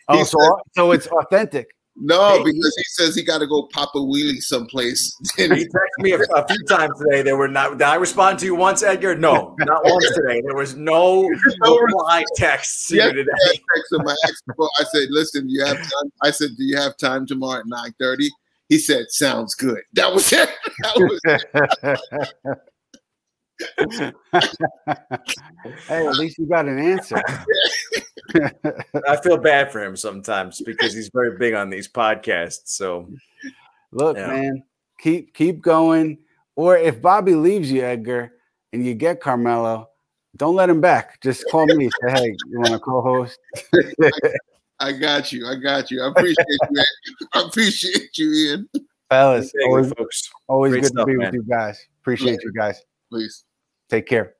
Oh, so said- so it's authentic. No, because he says he got to go pop a wheelie someplace. He texted me a, a few times today. There were not. Did I respond to you once, Edgar? No, not once today. There was no reply texts to you today. I texted asked him, I said, "Listen, you have time?" I said, "Do you have time tomorrow at 9.30? He said, "Sounds good." That was it. That was hey, at least you got an answer. I feel bad for him sometimes because he's very big on these podcasts. So Look, Yeah. man, keep keep going. Or if Bobby leaves you, Edgar, and you get Carmelo, don't let him back. Just call me. Say, hey, you want to co-host? I got you. I got you. I appreciate you. man. I appreciate you, Ian. Fellas, always, folks. always Great good stuff, to be man. with you guys. Appreciate you guys. Please. Take care.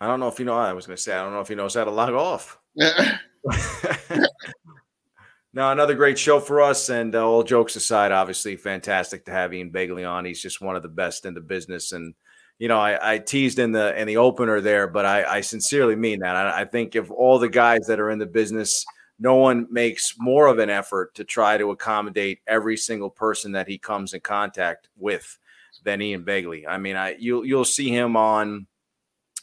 I don't know if you know. I was going to say I don't know if he knows how to log off. now another great show for us. And uh, all jokes aside, obviously fantastic to have Ian Begley on. He's just one of the best in the business. And you know, I, I teased in the in the opener there, but I, I sincerely mean that. I, I think if all the guys that are in the business, no one makes more of an effort to try to accommodate every single person that he comes in contact with than Ian Begley. I mean, I you'll you'll see him on,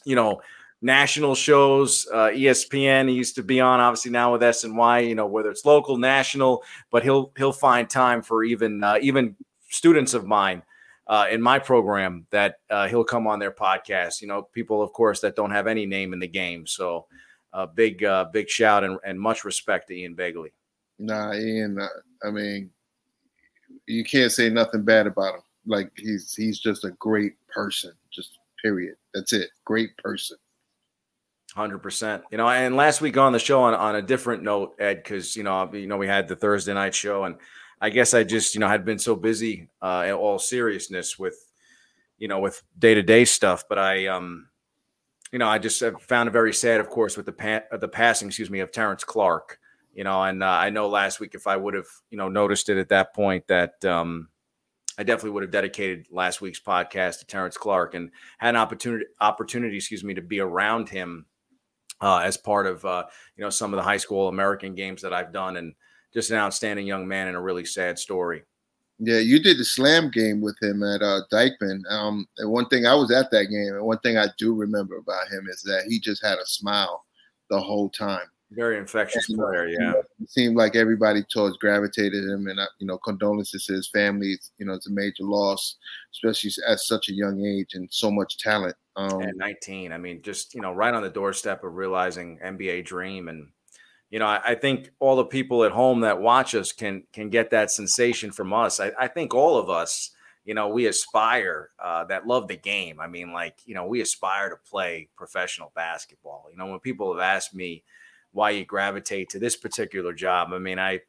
you know, national shows, uh, ESPN. He used to be on, obviously now with SNY. You know, whether it's local, national, but he'll he'll find time for even uh, even students of mine uh, in my program that uh, he'll come on their podcast. You know, people of course that don't have any name in the game. So, uh, big uh, big shout and, and much respect to Ian Begley. Nah, Ian. Uh, I mean, you can't say nothing bad about him. Like he's he's just a great person. Just period. That's it. Great person. Hundred percent. You know, and last week on the show on, on a different note, Ed, because you know, you know, we had the Thursday night show, and I guess I just, you know, had been so busy uh, in all seriousness with, you know, with day to day stuff. But I, um, you know, I just found it very sad, of course, with the pa- uh, the passing, excuse me, of Terrence Clark. You know, and uh, I know last week if I would have, you know, noticed it at that point, that um, I definitely would have dedicated last week's podcast to Terrence Clark and had an opportunity opportunity, excuse me, to be around him uh, as part of uh, you know some of the high school American games that I've done, and just an outstanding young man and a really sad story. Yeah, you did the slam game with him at uh, Dyckman. Um, and one thing I was at that game, and one thing I do remember about him is that he just had a smile the whole time. Very infectious player, yeah. It seemed like everybody towards gravitated him, and uh, you know, condolences to his family. You know, it's a major loss, especially at such a young age and so much talent. Um, At 19, I mean, just you know, right on the doorstep of realizing NBA dream, and you know, I, I think all the people at home that watch us can can get that sensation from us. I, I think all of us, you know, we aspire uh, that love the game. I mean, like you know, we aspire to play professional basketball. You know, when people have asked me why you gravitate to this particular job, I mean, I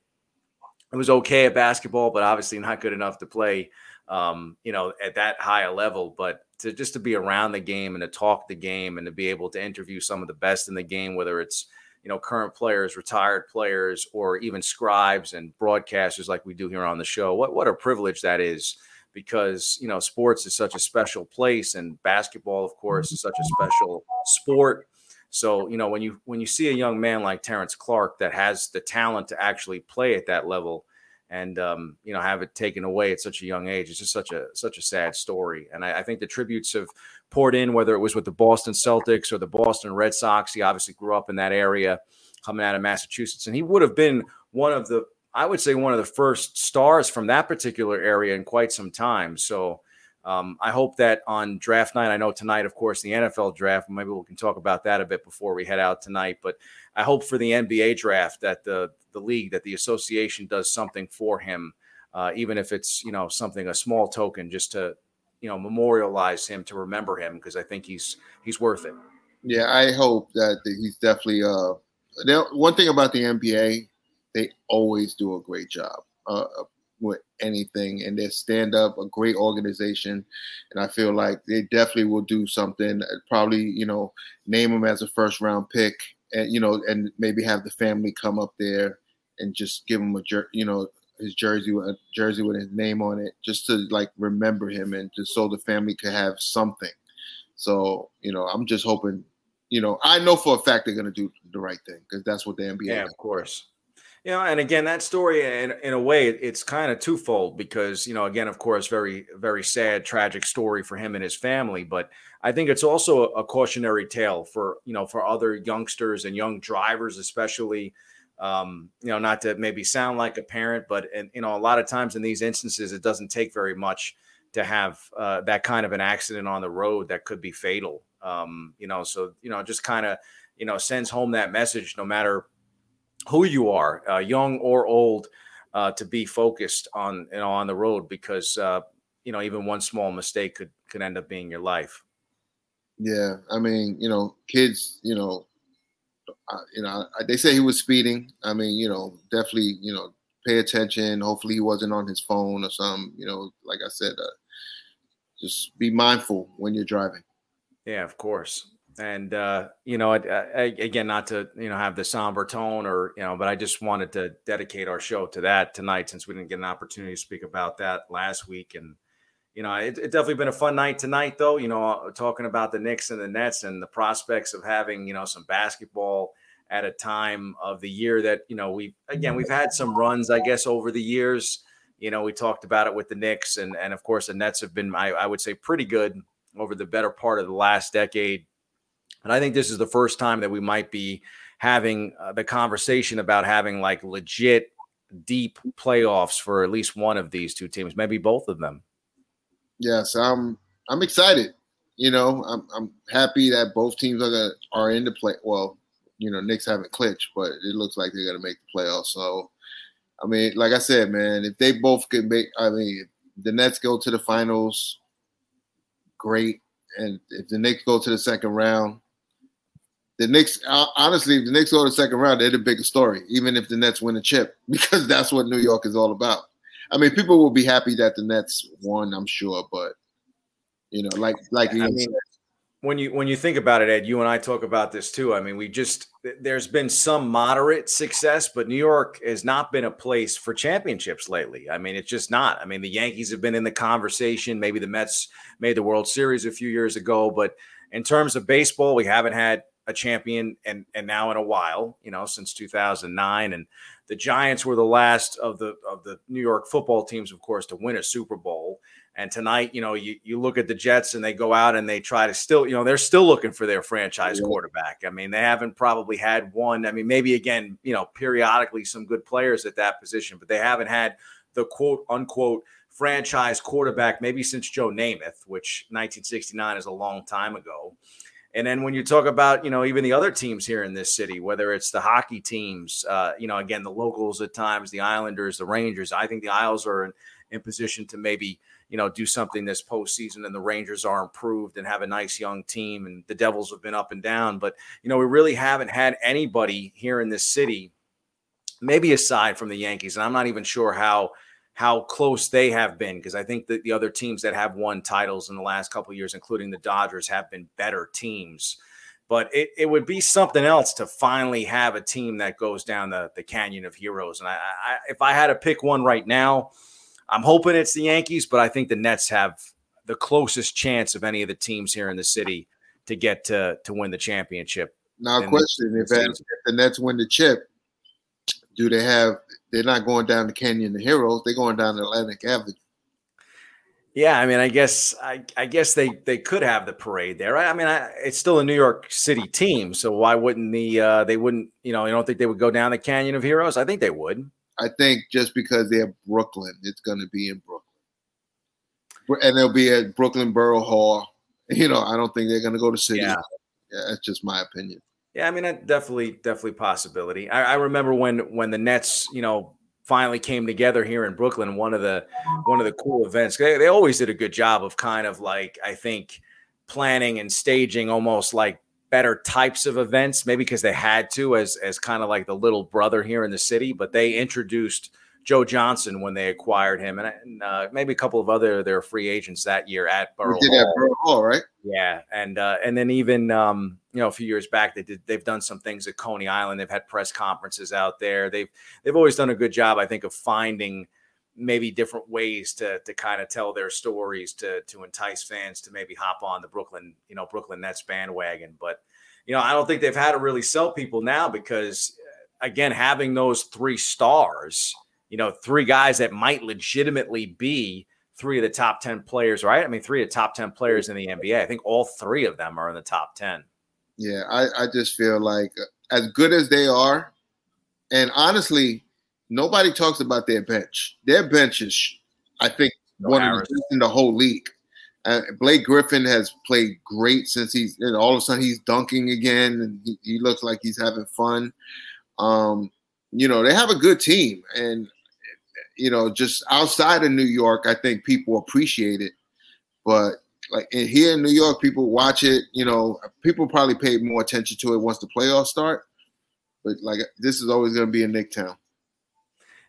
it was okay at basketball, but obviously not good enough to play, um, you know, at that high a level. But to just to be around the game and to talk the game and to be able to interview some of the best in the game, whether it's you know current players, retired players, or even scribes and broadcasters like we do here on the show. What what a privilege that is because you know sports is such a special place and basketball of course is such a special sport So, you know, when you when you see a young man like Terrence clark that has the talent to actually play at that level and um, you know, have it taken away at such a young age, it's just such a such a sad story. And I, I think the tributes have poured in, whether it was with the Boston Celtics or the Boston Red Sox. He obviously grew up in that area coming out of Massachusetts, and he would have been one of the I would say one of the first stars from that particular area in quite some time. So um, I hope that on draft night, I know tonight, of course, the NFL draft, maybe we can talk about that a bit before we head out tonight. But I hope for the NBA draft that the the league, that the association does something for him, uh, even if it's you know something a small token, just to you know memorialize him, to remember him, because I think he's he's worth it. Yeah, I hope that he's definitely. Uh, one thing about the NBA, they always do a great job uh, with anything, and they stand up a great organization. And I feel like they definitely will do something. Probably, you know, name him as a first round pick, and you know, and maybe have the family come up there and just give him a you know his jersey a jersey with his name on it, just to like remember him and just so the family could have something. So you know, I'm just hoping you know, I know for a fact they're going to do the right thing because that's what the NBA. Yeah, of course. You know, and again, that story, in, in a way, it's kind of twofold because, you know, again, of course, very, very sad, tragic story for him and his family. But I think it's also a, a cautionary tale for, you know, for other youngsters and young drivers, especially, um, you know, not to maybe sound like a parent, but, and, you know, a lot of times in these instances, it doesn't take very much to have uh, that kind of an accident on the road that could be fatal. Um, you know, so you know, just kind of you know sends home that message, no matter who you are, uh, young or old, uh, to be focused on you know on the road because uh, you know even one small mistake could could end up being your life. Yeah, I mean, you know, kids, you know, uh, you know, they say he was speeding. I mean, you know, definitely, you know, pay attention. Hopefully, he wasn't on his phone or something. You know, like I said, uh, just be mindful when you're driving. Yeah, of course. And uh, you know, I, I, again, not to you know have the somber tone or you know, but I just wanted to dedicate our show to that tonight since we didn't get an opportunity to speak about that last week. And you know, it, it definitely been a fun night tonight, though. You know, talking about the Knicks and the Nets and the prospects of having you know some basketball at a time of the year that you know we again we've had some runs, I guess, over the years. You know, we talked about it with the Knicks, and and of course the Nets have been, I, I would say, pretty good over the better part of the last decade. And I think this is the first time that we might be having uh, the conversation about having like legit deep playoffs for at least one of these two teams, maybe both of them. Yes, I'm I'm excited. You know, I'm I'm happy that both teams are gonna, are in the play. Well, you know, Knicks haven't clinched, but it looks like they're gonna make the playoffs. So, I mean, like I said, man, if they both can make, I mean, the Nets go to the finals, great. And if the Knicks go to the second round, the Knicks, honestly, if the Knicks go to the second round, they're the biggest story, even if the Nets win a chip, because that's what New York is all about. I mean, people will be happy that the Nets won, I'm sure, but you know, like like I mean, when you when you think about it, Ed, you and I talk about this too. I mean, we just there's been some moderate success, but New York has not been a place for championships lately. I mean, it's just not. I mean, the Yankees have been in the conversation. Maybe the Mets made the World Series a few years ago, but in terms of baseball, we haven't had a champion and and now in a while, you know, since 2009 and the Giants were the last of the of the New York football teams of course to win a Super Bowl and tonight, you know, you, you look at the Jets and they go out and they try to still, you know, they're still looking for their franchise yeah. quarterback. I mean, they haven't probably had one. I mean, maybe again, you know, periodically some good players at that position, but they haven't had the quote unquote franchise quarterback maybe since Joe Namath, which 1969 is a long time ago. And then when you talk about, you know, even the other teams here in this city, whether it's the hockey teams, uh, you know, again, the locals at times, the Islanders, the Rangers, I think the Isles are in, in position to maybe – you know, do something this postseason and the Rangers are improved and have a nice young team and the Devils have been up and down. But, you know, we really haven't had anybody here in this city, maybe aside from the Yankees. And I'm not even sure how how close they have been because I think that the other teams that have won titles in the last couple years, including the Dodgers, have been better teams. But it, it would be something else to finally have a team that goes down the, the canyon of heroes. And I, I if I had to pick one right now, I'm hoping it's the Yankees, but I think the Nets have the closest chance of any of the teams here in the city to get to to win the championship. Now, question: the if, if the Nets win the chip, do they have? They're not going down the Canyon of Heroes. They're going down Atlantic Avenue. Yeah, I mean, I guess I, I guess they they could have the parade there. I, I mean, I, it's still a New York City team, so why wouldn't the uh, they wouldn't? You know, you don't think they would go down the Canyon of Heroes? I think they would. I think just because they're Brooklyn, it's going to be in Brooklyn, and they'll be at Brooklyn Borough Hall. You know, I don't think they're going to go to City. Yeah. yeah, that's just my opinion. Yeah, I mean, that definitely, definitely possibility. I, I remember when when the Nets, you know, finally came together here in Brooklyn. One of the one of the cool events. They, they always did a good job of kind of like I think planning and staging almost like better types of events. Maybe because they had to as as kind of like the little brother here in the city. But they introduced Joe Johnson when they acquired him, and, and uh, maybe a couple of other their free agents that year at Borough We did Hall. at Borough Hall, right? Yeah, and uh, and then even um, you know a few years back they did they've done some things at Coney Island. They've had press conferences out there. They've they've always done a good job, I think, of finding maybe different ways to to kind of tell their stories to to entice fans to maybe hop on the Brooklyn you know Brooklyn Nets bandwagon. But you know I don't think they've had to really sell people now because uh, again having those three stars, you know, three guys that might legitimately be three of the top 10 players, right? I mean, three of the top 10 players in the NBA. I think all three of them are in the top 10. Yeah, I, I just feel like uh, as good as they are, and honestly, nobody talks about their bench. Their bench is, I think, No one of the best in the whole league. Uh, Blake Griffin has played great since he's, and all of a sudden he's dunking again, and he, he looks like he's having fun. Um, you know, they have a good team, and you know, just outside of New York, I think people appreciate it, but like here in New York, people watch it. You know, people probably pay more attention to it once the playoffs start. But like, this is always going to be a Knick Town.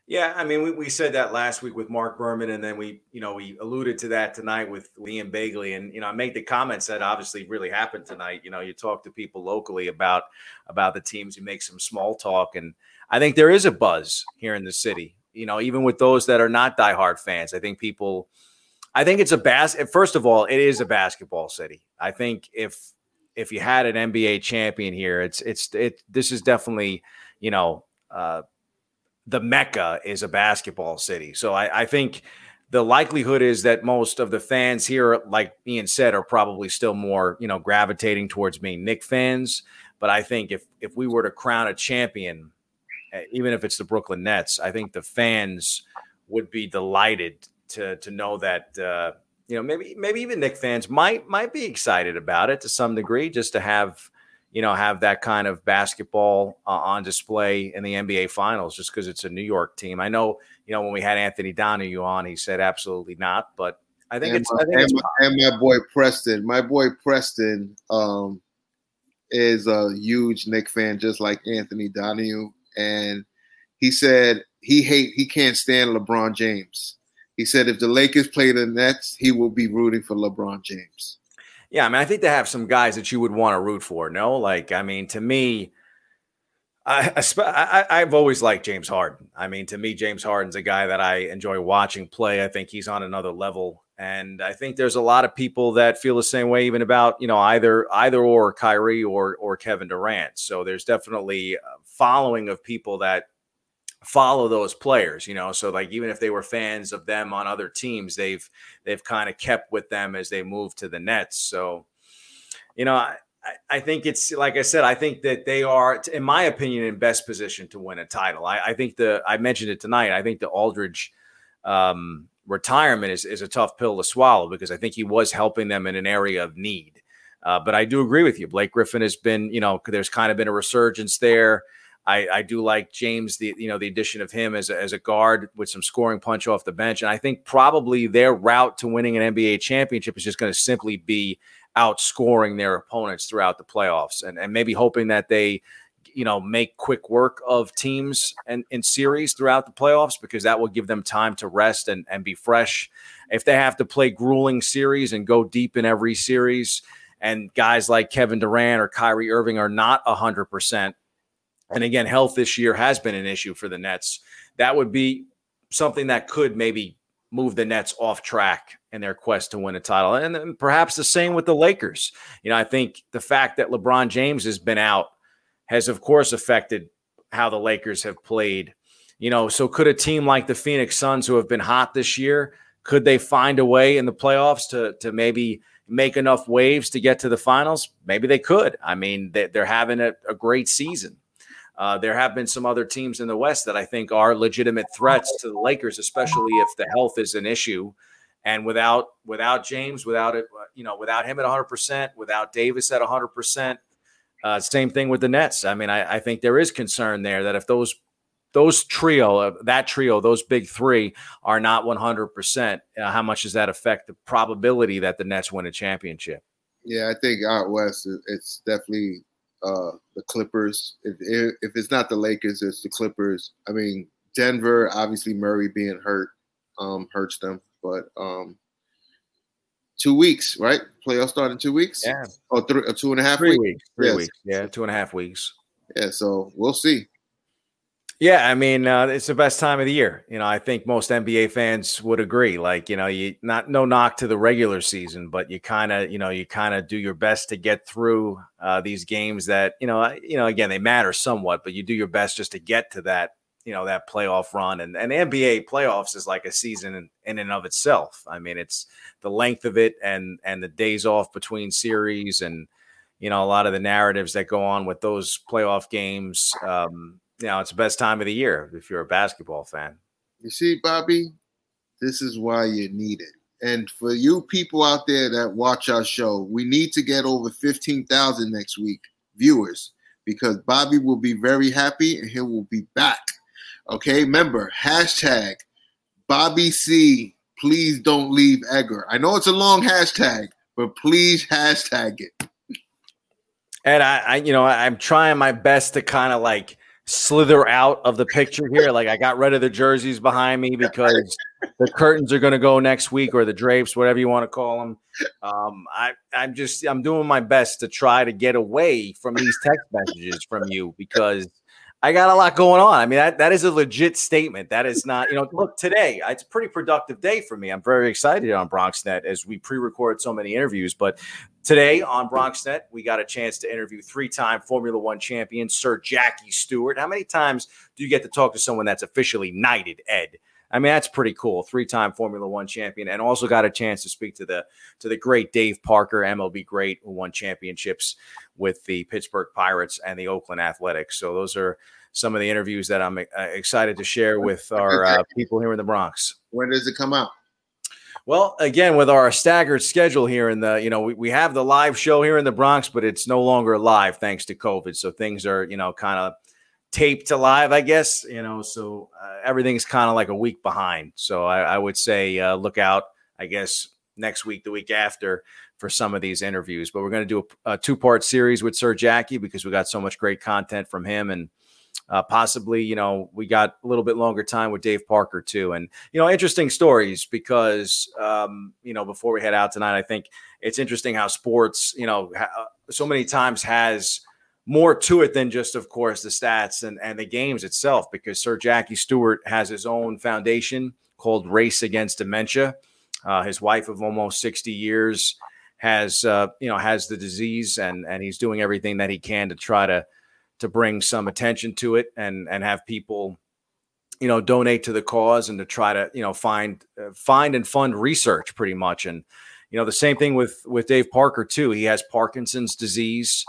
Yeah, I mean, we, we said that last week with Mark Berman, and then we, you know, we alluded to that tonight with Liam Begley, and you know, I make the comments that obviously really happened tonight. You know, you talk to people locally about about the teams, you make some small talk, and I think there is a buzz here in the city. You know, even with those that are not diehard fans, I think people, I think it's a bas. First of all, it is a basketball city. I think if if you had an NBA champion here, it's it's it. This is definitely, you know. uh the mecca is a basketball city. So I, I, think the likelihood is that most of the fans here, like Ian said, are probably still more, you know, gravitating towards being Knick fans. But I think if if we were to crown a champion, uh, even if it's the Brooklyn Nets, I think the fans would be delighted to to know that uh, you know maybe maybe even Knick fans might might be excited about it to some degree, just to have you know, have that kind of basketball uh, on display in the NBA Finals just because it's a New York team. I know, you know, when we had Anthony Donahue on, he said absolutely not, but I think and it's. My, I think and, it's my, and my boy Preston, my boy Preston, um, is a huge Knick fan, just like Anthony Donahue, and he said he hate he can't stand LeBron James. He said if the Lakers play the Nets, he will be rooting for LeBron James. Yeah, I mean, I think they have some guys that you would want to root for. No, like, I mean, to me, I, I, I've always liked James Harden. I mean, to me, James Harden's a guy that I enjoy watching play. I think he's on another level, and I think there's a lot of people that feel the same way, even about you know either either or Kyrie or or Kevin Durant. So there's definitely a following of people that follow those players you know so like even if they were fans of them on other teams they've they've kind of kept with them as they move to the nets so you know I, I think it's like I said. I think that they are, in my opinion, in best position to win a title. I, I think the I mentioned it tonight. I think the Aldridge um, retirement is is a tough pill to swallow because I think he was helping them in an area of need. Uh, but I do agree with you. Blake Griffin has been, you know, there's kind of been a resurgence there. I, I do like James, the you know the addition of him as a, as a guard with some scoring punch off the bench, and I think probably their route to winning an NBA championship is just going to simply be outscoring their opponents throughout the playoffs, and and maybe hoping that they you know make quick work of teams and in series throughout the playoffs because that will give them time to rest and and be fresh. If they have to play grueling series and go deep in every series, and guys like Kevin Durant or Kyrie Irving are not hundred percent and again, health this year has been an issue for the Nets. That would be something that could maybe move the Nets off track in their quest to win a title. And perhaps the same with the Lakers. You know, I think the fact that LeBron James has been out has, of course, affected how the Lakers have played. You know, so could a team like the Phoenix Suns, who have been hot this year, could they find a way in the playoffs to to maybe make enough waves to get to the finals? Maybe they could. I mean, they, are having a, a, great season. Uh, there have been some other teams in the West that I think are legitimate threats to the Lakers, especially if the health is an issue. And without without James, without it, you know, without him at 100 percent, without Davis at 100 percent, uh, same thing with the Nets. I mean, I, I, think there is concern there that if those those trio, uh, that trio, those big three are not 100 percent, uh, how much does that affect the probability that the Nets win a championship? Yeah, I think out west, it's definitely uh, the Clippers. If, if it's not the Lakers, it's the Clippers. I mean, Denver, obviously Murray being hurt um, hurts them, but um, two weeks, right? Playoffs start in two weeks. Yeah, or, three, or two and a half three weeks. weeks. Three yes. weeks. Yeah, two and a half weeks. Yeah, so we'll see. Yeah, I mean, uh, it's the best time of the year. You know, I think most NBA fans would agree. Like, you know, you not no knock to the regular season, but you kind of, you know, you kind of do your best to get through uh, these games that, you know, you know, again, they matter somewhat, but you do your best just to get to that, you know, that playoff run. And and NBA playoffs is like a season in, in and of itself. I mean, it's the length of it and and the days off between series and you know a lot of the narratives that go on with those playoff games. Um, you know, it's the best time of the year if you're a basketball fan. You see, Bobby, this is why you need it. And for you people out there that watch our show, we need to get over 15,000 next week viewers because Bobby will be very happy and he will be back. Okay, remember, hashtag Bobby C. Please don't leave Edgar. I know it's a long hashtag, but please hashtag it. And I, I you know, I'm trying my best to kind of like slither out of the picture here. Like I got rid of the jerseys behind me because the curtains are going to go next week or the drapes, whatever you want to call them. Um, I, I'm just I'm doing my best to try to get away from these text messages from you because I got a lot going on. I mean, that, that is a legit statement. That is not, you know, look, today, it's a pretty productive day for me. I'm very excited on BronxNet as we pre record so many interviews. But today on BronxNet, we got a chance to interview three time Formula One champion, Sir Jackie Stewart. How many times do you get to talk to someone that's officially knighted, Ed? I mean, that's pretty cool. Three-time Formula One champion, and also got a chance to speak to the to the great Dave Parker, MLB great, who won championships with the Pittsburgh Pirates and the Oakland Athletics. So those are some of the interviews that I'm uh, excited to share with our uh, people here in the Bronx. When does it come out? Well, again, with our staggered schedule here in the, you know, we, we have the live show here in the Bronx, but it's no longer live thanks to COVID. So things are, you know, kind of taped to live, I guess, you know, so uh, everything's kind of like a week behind. So I, I would say uh, look out, I guess, next week, the week after for some of these interviews. But we're going to do a, a two part series with Sir Jackie because we got so much great content from him. And uh, possibly, you know, we got a little bit longer time with Dave Parker too. And, you know, interesting stories because, um, you know, before we head out tonight, I think it's interesting how sports, you know, ha- so many times has more to it than just, of course, the stats and, and the games itself, because Sir Jackie Stewart has his own foundation called Race Against Dementia. Uh, his wife of almost 60 years has, uh, you know, has the disease and, and he's doing everything that he can to try to, to bring some attention to it and, and have people, you know, donate to the cause and to try to, you know, find, uh, find and fund research pretty much. And, you know, the same thing with, with Dave Parker too. He has Parkinson's disease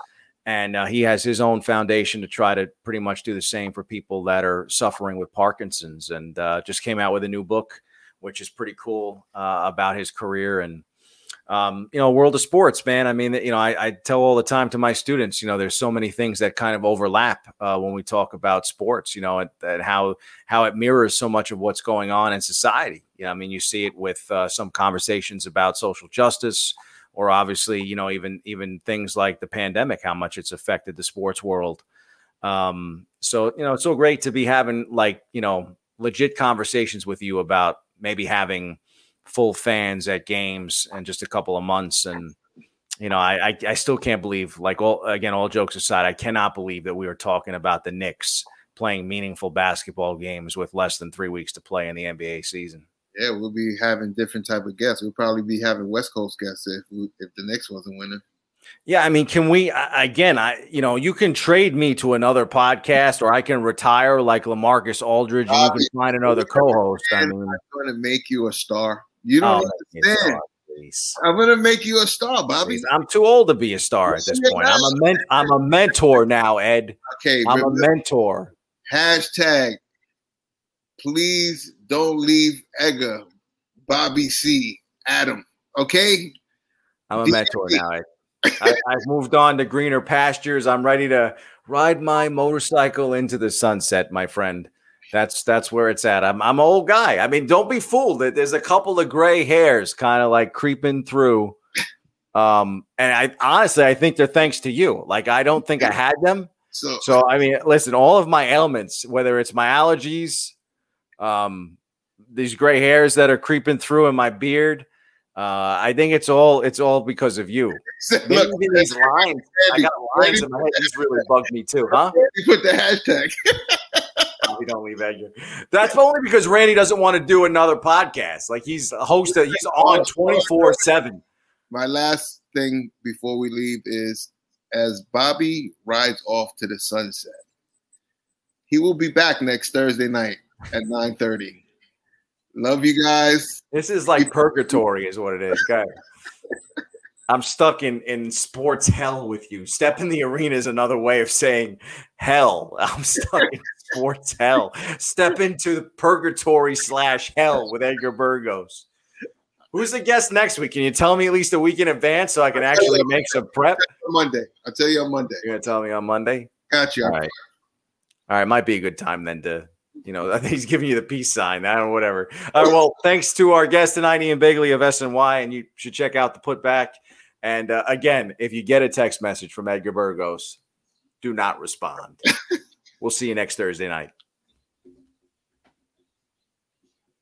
and uh, he has his own foundation to try to pretty much do the same for people that are suffering with Parkinson's. And uh, just came out with a new book, which is pretty cool uh, about his career and um, you know, world of sports, man. I mean, you know, I, I, tell all the time to my students, you know, there's so many things that kind of overlap uh, when we talk about sports, you know, and, and, how how it mirrors so much of what's going on in society. You know, I mean, you see it with uh, some conversations about social justice, or obviously, you know, even even things like the pandemic, how much it's affected the sports world. Um, so you know, it's so great to be having like you know legit conversations with you about maybe having full fans at games in just a couple of months and you know I, I, I still can't believe like all again all jokes aside i cannot believe that we are talking about the Knicks playing meaningful basketball games with less than three weeks to play in the nba season yeah, we'll be having different type of guests. We'll probably be having West Coast guests if if the Knicks wasn't winning. Yeah, I mean, can we again? I you know, you can trade me to another podcast, or I can retire like LaMarcus Aldridge, and you can find another co-host. I And mean, I'm going to make you a star. You oh, don't me understand. I'm to make you a star, Bobby. Please. I'm too old to be a star at this point. I'm a men- I'm a mentor now, Ed. Okay, I'm a mentor. hashtag. Please don't leave Edgar, Bobby C, Adam. Okay, I'm a mentor now. Ed. I, I've moved on to greener pastures. I'm ready to ride my motorcycle into the sunset, my friend. That's that's where it's at. I'm I'm an old guy. I mean, don't be fooled. There's a couple of gray hairs kind of like creeping through. Um, and I honestly I think they're thanks to you. Like I don't think I had them. so, So I mean, listen, all of my ailments, whether it's my allergies, um, these gray hairs that are creeping through in my beard, uh, I think it's all it's all because of you. Maybe look, even these lines, I got lines in my head. These really bugged me too, huh? you put the hashtag. We don't leave Edgar. That's only because Randy doesn't want to do another podcast. Like he's a host. Of, he's on twenty four seven. My last thing before we leave is as Bobby rides off to the sunset, he will be back next Thursday night at 9:30. Love you guys. This is like purgatory, is what it is, guys. I'm stuck in in sports hell with you. Step in the arena is another way of saying hell. I'm stuck sports hell. Step into the purgatory slash hell with Edgar Burgos. Who's the guest next week? Can you tell me at least a week in advance so I can actually make some prep? On Monday. I'll tell you on Monday. You're gonna tell me on Monday. Gotcha. All right. All right, might be a good time then to, you know, I think he's giving you the peace sign. I don't know, whatever. All right, well, thanks to our guest tonight, Ian Begley of SNY, and you should check out the putback. And uh, again, if you get a text message from Edgar Burgos, do not respond. we'll see you next Thursday night.